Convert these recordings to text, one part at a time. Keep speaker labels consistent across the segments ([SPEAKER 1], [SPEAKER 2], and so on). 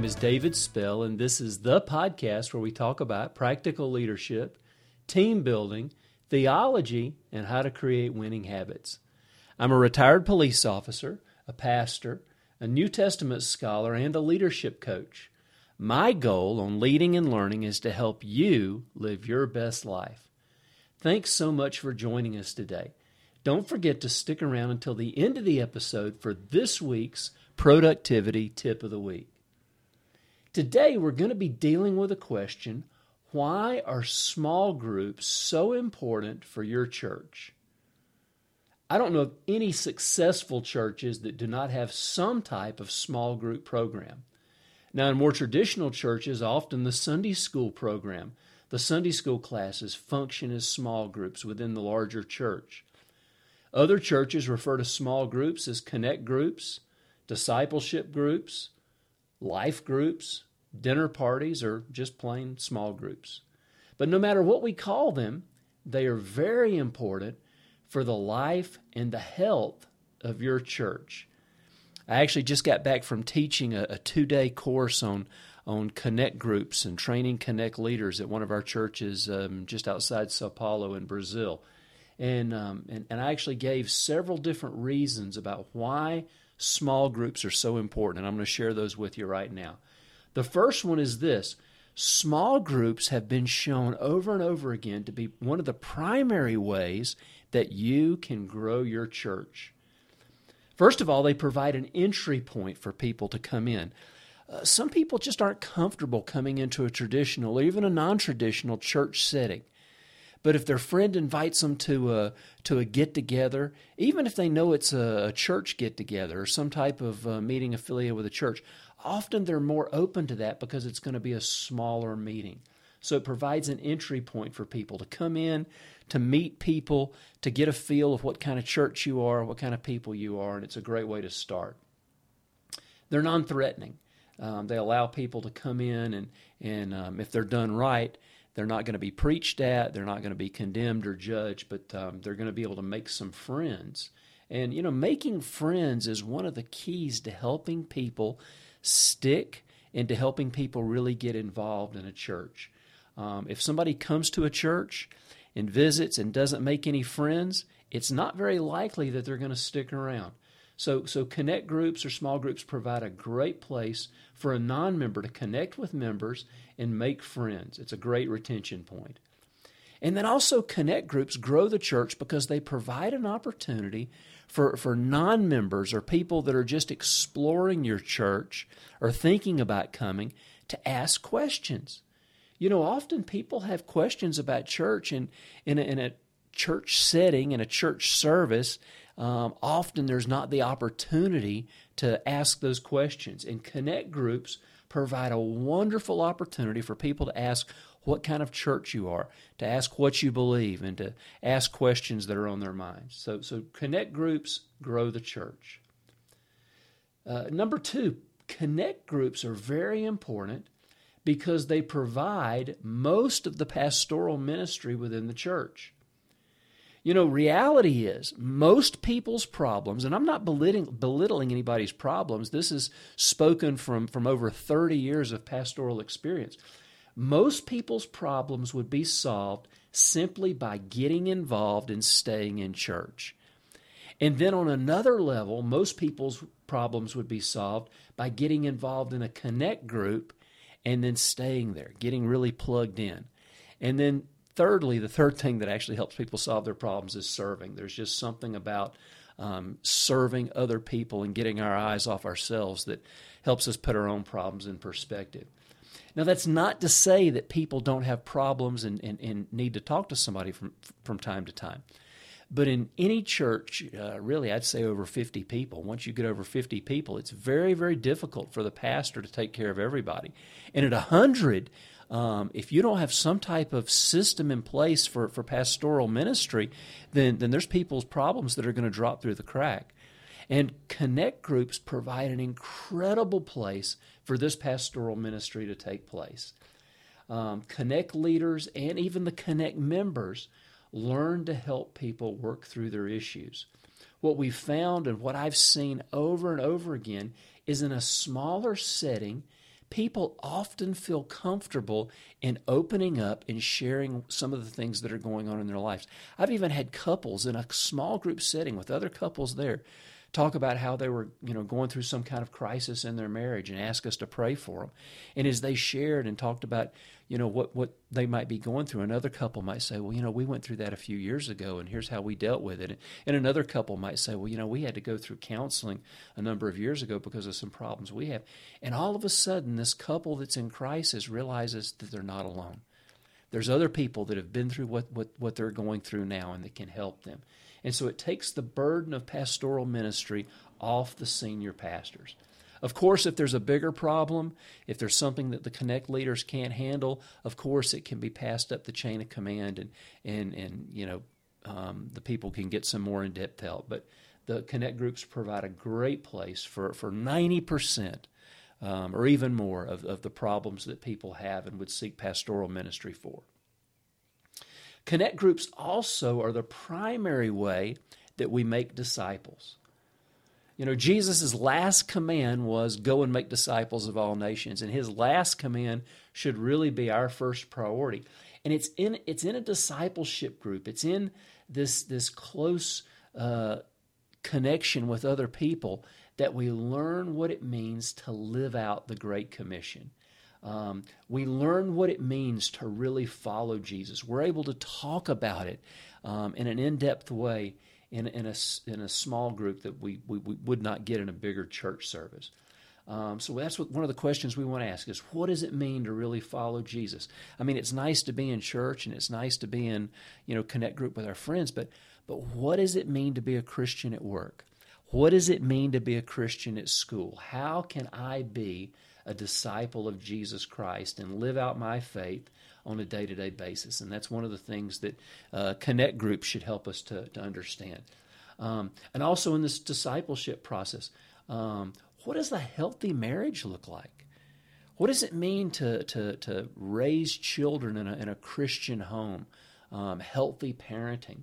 [SPEAKER 1] name is David Spell, and this is the podcast where we talk about practical leadership, team building, theology, and how to create winning habits. I'm a retired police officer, a pastor, a New Testament scholar, and a leadership coach. My goal on leading and learning is to help you live your best life. Thanks so much for joining us today. Don't forget to stick around until the end of the episode for this week's productivity tip of the week. Today, we're going to be dealing with a question why are small groups so important for your church? I don't know of any successful churches that do not have some type of small group program. Now, in more traditional churches, often the Sunday school program, the Sunday school classes function as small groups within the larger church. Other churches refer to small groups as connect groups, discipleship groups, life groups, dinner parties, or just plain small groups. But no matter what we call them, they are very important for the life and the health of your church. I actually just got back from teaching a, a two day course on on connect groups and training connect leaders at one of our churches um, just outside Sao Paulo in Brazil. And, um, and, and I actually gave several different reasons about why small groups are so important, and I'm going to share those with you right now. The first one is this small groups have been shown over and over again to be one of the primary ways that you can grow your church. First of all, they provide an entry point for people to come in. Uh, some people just aren't comfortable coming into a traditional or even a non traditional church setting. But if their friend invites them to a to a get together, even if they know it's a, a church get together or some type of uh, meeting affiliated with a church, often they're more open to that because it's going to be a smaller meeting. So it provides an entry point for people to come in, to meet people, to get a feel of what kind of church you are, what kind of people you are, and it's a great way to start. They're non threatening. Um, they allow people to come in, and, and um, if they're done right, they're not going to be preached at, they're not going to be condemned or judged, but um, they're going to be able to make some friends. And, you know, making friends is one of the keys to helping people stick and to helping people really get involved in a church. Um, if somebody comes to a church and visits and doesn't make any friends, it's not very likely that they're going to stick around. So, so connect groups or small groups provide a great place for a non member to connect with members and make friends. It's a great retention point. And then also, connect groups grow the church because they provide an opportunity for, for non members or people that are just exploring your church or thinking about coming to ask questions. You know, often people have questions about church, and in a, in a church setting, in a church service, um, often there's not the opportunity to ask those questions. And connect groups provide a wonderful opportunity for people to ask what kind of church you are, to ask what you believe, and to ask questions that are on their minds. So, so connect groups grow the church. Uh, number two, connect groups are very important because they provide most of the pastoral ministry within the church. You know, reality is most people's problems, and I'm not belittling, belittling anybody's problems. This is spoken from, from over 30 years of pastoral experience. Most people's problems would be solved simply by getting involved and staying in church. And then on another level, most people's problems would be solved by getting involved in a connect group and then staying there, getting really plugged in. And then, thirdly, the third thing that actually helps people solve their problems is serving. There's just something about um, serving other people and getting our eyes off ourselves that helps us put our own problems in perspective. Now, that's not to say that people don't have problems and, and, and need to talk to somebody from, from time to time. But in any church, uh, really, I'd say over 50 people, once you get over 50 people, it's very, very difficult for the pastor to take care of everybody. And at 100, um, if you don't have some type of system in place for, for pastoral ministry, then, then there's people's problems that are going to drop through the crack. And connect groups provide an incredible place for this pastoral ministry to take place. Um, connect leaders and even the connect members learn to help people work through their issues. what we've found and what I've seen over and over again is in a smaller setting, people often feel comfortable in opening up and sharing some of the things that are going on in their lives. I've even had couples in a small group setting with other couples there talk about how they were, you know, going through some kind of crisis in their marriage and ask us to pray for them. And as they shared and talked about, you know, what what they might be going through, another couple might say, well, you know, we went through that a few years ago, and here's how we dealt with it. And another couple might say, well, you know, we had to go through counseling a number of years ago because of some problems we have. And all of a sudden, this couple that's in crisis realizes that they're not alone. There's other people that have been through what, what, what they're going through now and that can help them. And so it takes the burden of pastoral ministry off the senior pastors. Of course, if there's a bigger problem, if there's something that the Connect leaders can't handle, of course it can be passed up the chain of command and, and, and you know, um, the people can get some more in depth help. But the Connect groups provide a great place for, for 90% um, or even more of, of the problems that people have and would seek pastoral ministry for. Connect groups also are the primary way that we make disciples. You know, Jesus' last command was go and make disciples of all nations, and his last command should really be our first priority. And it's in it's in a discipleship group. It's in this this close uh, connection with other people that we learn what it means to live out the Great Commission. Um, we learn what it means to really follow Jesus. We're able to talk about it um, in an in depth way in, in, a, in a small group that we, we, we would not get in a bigger church service. Um, so that's what, one of the questions we want to ask is what does it mean to really follow Jesus? I mean, it's nice to be in church and it's nice to be in, you know, connect group with our friends, but but what does it mean to be a Christian at work? What does it mean to be a Christian at school? How can I be a disciple of Jesus Christ and live out my faith on a day to day basis. And that's one of the things that uh, Connect Group should help us to, to understand. Um, and also in this discipleship process, um, what does a healthy marriage look like? What does it mean to, to, to raise children in a, in a Christian home? Um, healthy parenting.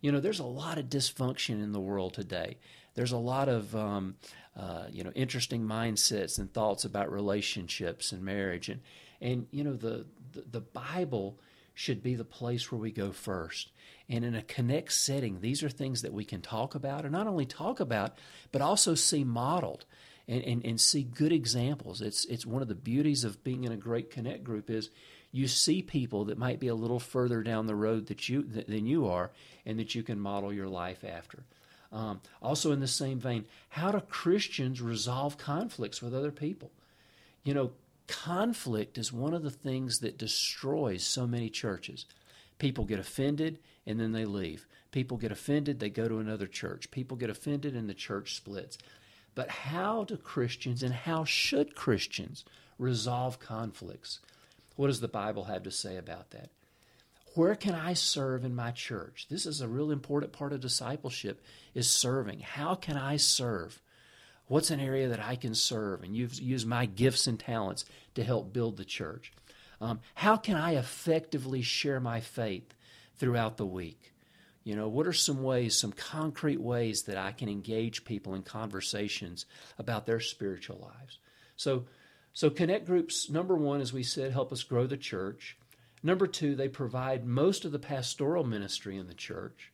[SPEAKER 1] You know, there's a lot of dysfunction in the world today. There's a lot of um, uh, you know interesting mindsets and thoughts about relationships and marriage, and and you know the, the the Bible should be the place where we go first. And in a connect setting, these are things that we can talk about, and not only talk about, but also see modeled. And, and, and see good examples. It's it's one of the beauties of being in a great connect group is you see people that might be a little further down the road that you than you are, and that you can model your life after. Um, also, in the same vein, how do Christians resolve conflicts with other people? You know, conflict is one of the things that destroys so many churches. People get offended and then they leave. People get offended, they go to another church. People get offended and the church splits. But how do Christians and how should Christians resolve conflicts? What does the Bible have to say about that? Where can I serve in my church? This is a real important part of discipleship is serving. How can I serve? What's an area that I can serve and use, my gifts and talents to help build the church? Um, how can I effectively share my faith throughout the week? You know, what are some ways, some concrete ways that I can engage people in conversations about their spiritual lives? So, so connect groups, number one, as we said, help us grow the church. Number two, they provide most of the pastoral ministry in the church.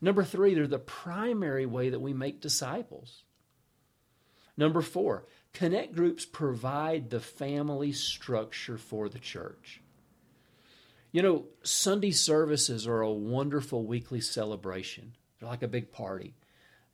[SPEAKER 1] Number three, they're the primary way that we make disciples. Number four, connect groups provide the family structure for the church. You know, Sunday services are a wonderful weekly celebration. They're like a big party.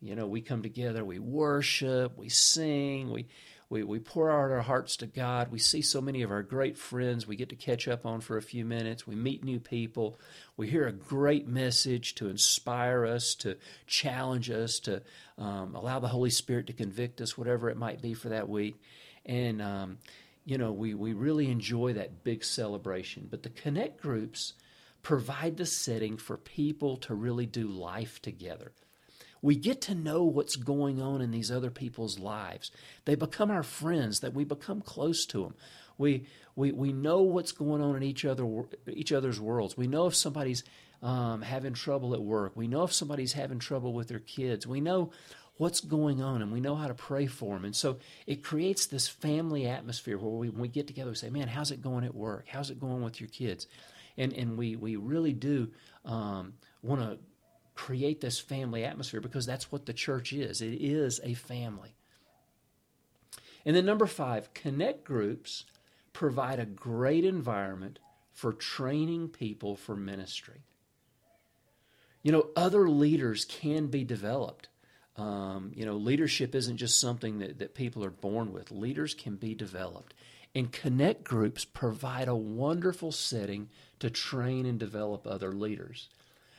[SPEAKER 1] You know, we come together, we worship, we sing, we we, we pour out our hearts to God. We see so many of our great friends we get to catch up on for a few minutes. We meet new people. We hear a great message to inspire us, to challenge us, to um, allow the Holy Spirit to convict us, whatever it might be for that week. And, um, you know, we, we really enjoy that big celebration. But the Connect groups provide the setting for people to really do life together. We get to know what's going on in these other people's lives. They become our friends, that we become close to them. We, we, we know what's going on in each, other, each other's worlds. We know if somebody's um, having trouble at work. We know if somebody's having trouble with their kids. We know what's going on and we know how to pray for them. And so it creates this family atmosphere where we, when we get together, we say, man, how's it going at work? How's it going with your kids? And, and we, we really do um, want to create this family atmosphere because that's what the church is. It is a family. And then number five, connect groups provide a great environment for training people for ministry. You know, other leaders can be developed. Um, you know, leadership isn't just something that, that people are born with. Leaders can be developed. And connect groups provide a wonderful setting to train and develop other leaders.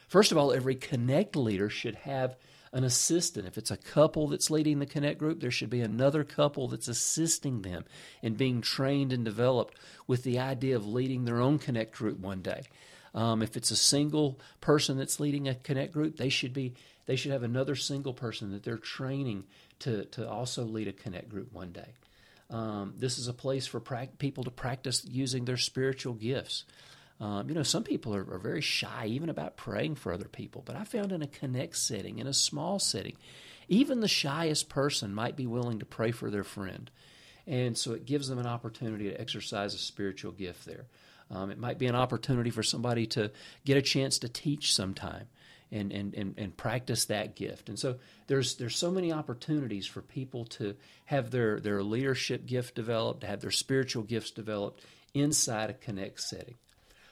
[SPEAKER 1] First of all, every connect leader should have an assistant. If it's a couple that's leading the connect group, there should be another couple that's assisting them in being trained and developed with the idea of leading their own connect group one day. Um, if it's a single person that's leading a connect group, they should be they should have another single person that they're training to to also lead a connect group one day. Um, this is a place for pra- people to practice using their spiritual gifts. Um, you know, some people are, are, very shy even about praying for other people, but I found in a connect setting, in a small setting, even the shyest person might be willing to pray for their friend. And so it gives them an opportunity to exercise a spiritual gift there. Um, it might be an opportunity for somebody to get a chance to teach sometime and, and, and, and practice that gift. And so there's there's so many opportunities for people to have their, their leadership gift developed, to have their spiritual gifts developed inside a Connect setting.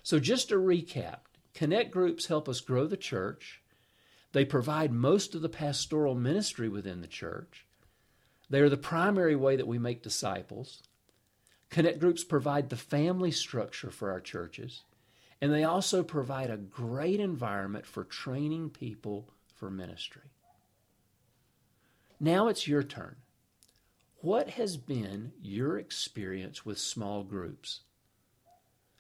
[SPEAKER 1] So just to recap, Connect groups help us grow the church. They provide most of the pastoral ministry within the church. They are the primary way that we make disciples. Connect groups provide the family structure for our churches, and they also provide a great environment for training people for ministry. Now it's your turn. What has been your experience with small groups?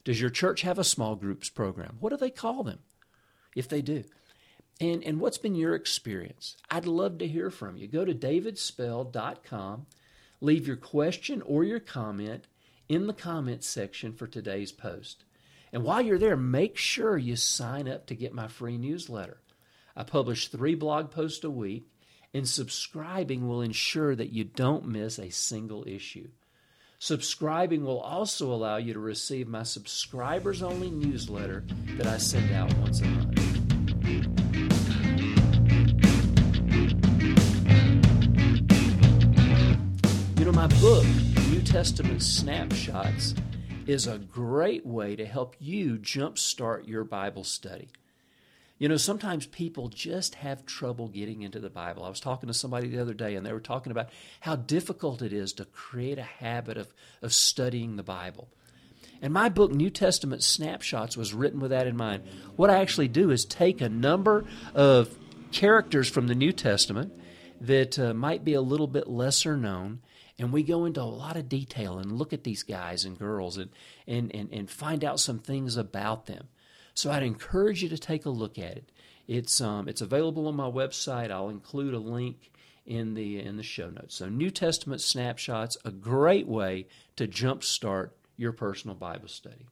[SPEAKER 1] Does your church have a small groups program? What do they call them? If they do. And, and what's been your experience? I'd love to hear from you. Go to davidspell.com, leave your question or your comment, in the comments section for today's post. And while you're there, make sure you sign up to get my free newsletter. I publish three blog posts a week, and subscribing will ensure that you don't miss a single issue. Subscribing will also allow you to receive my subscribers only newsletter that I send out once a month. You know, my book, New Testament snapshots is a great way to help you jumpstart your Bible study. You know, sometimes people just have trouble getting into the Bible. I was talking to somebody the other day, and they were talking about how difficult it is to create a habit of, of studying the Bible. And my book, New Testament Snapshots, was written with that in mind. What I actually do is take a number of characters from the New Testament that uh, might be a little bit lesser known, and we go into a lot of detail and look at these guys and girls and, and, and, and find out some things about them. So I'd encourage you to take a look at it. It's, um, it's available on my website. I'll include a link in the, in the show notes. So, New Testament snapshots, a great way to jumpstart your personal Bible study.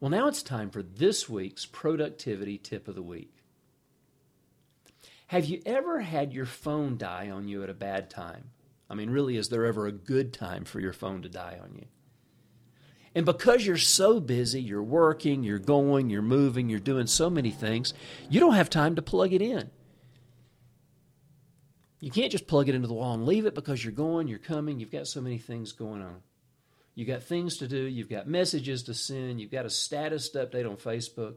[SPEAKER 1] Well, now it's time for this week's productivity tip of the week. Have you ever had your phone die on you at a bad time? I mean, really, is there ever a good time for your phone to die on you? And because you're so busy, you're working, you're going, you're moving, you're doing so many things, you don't have time to plug it in. You can't just plug it into the wall and leave it because you're going, you're coming, you've got so many things going on. You've got things to do, you've got messages to send, you've got a status update on Facebook.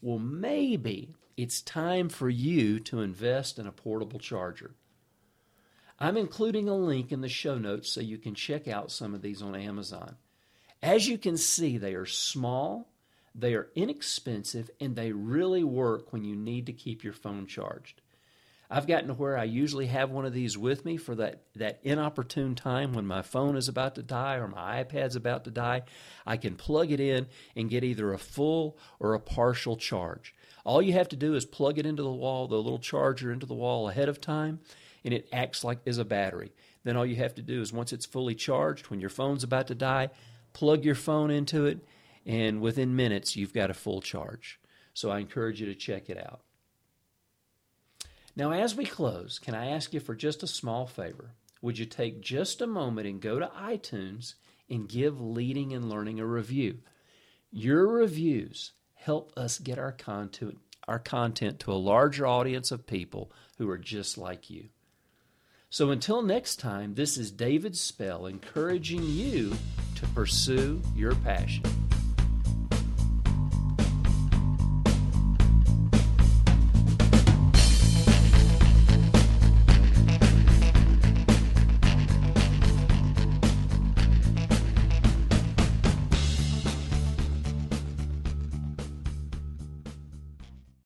[SPEAKER 1] Well, maybe it's time for you to invest in a portable charger. I'm including a link in the show notes so you can check out some of these on Amazon. As you can see, they are small, they are inexpensive, and they really work when you need to keep your phone charged. I've gotten to where I usually have one of these with me for that, that inopportune time when my phone is about to die or my iPad's about to die. I can plug it in and get either a full or a partial charge. All you have to do is plug it into the wall, the little charger into the wall ahead of time, and it acts like is a battery. Then all you have to do is once it's fully charged, when your phone's about to die, plug your phone into it, and within minutes you've got a full charge. So I encourage you to check it out. Now, as we close, can I ask you for just a small favor? Would you take just a moment and go to iTunes and give Leading and Learning a review? Your reviews help us get our content, our content to a larger audience of people who are just like you. So until next time, this is David Spell encouraging you to pursue your passion.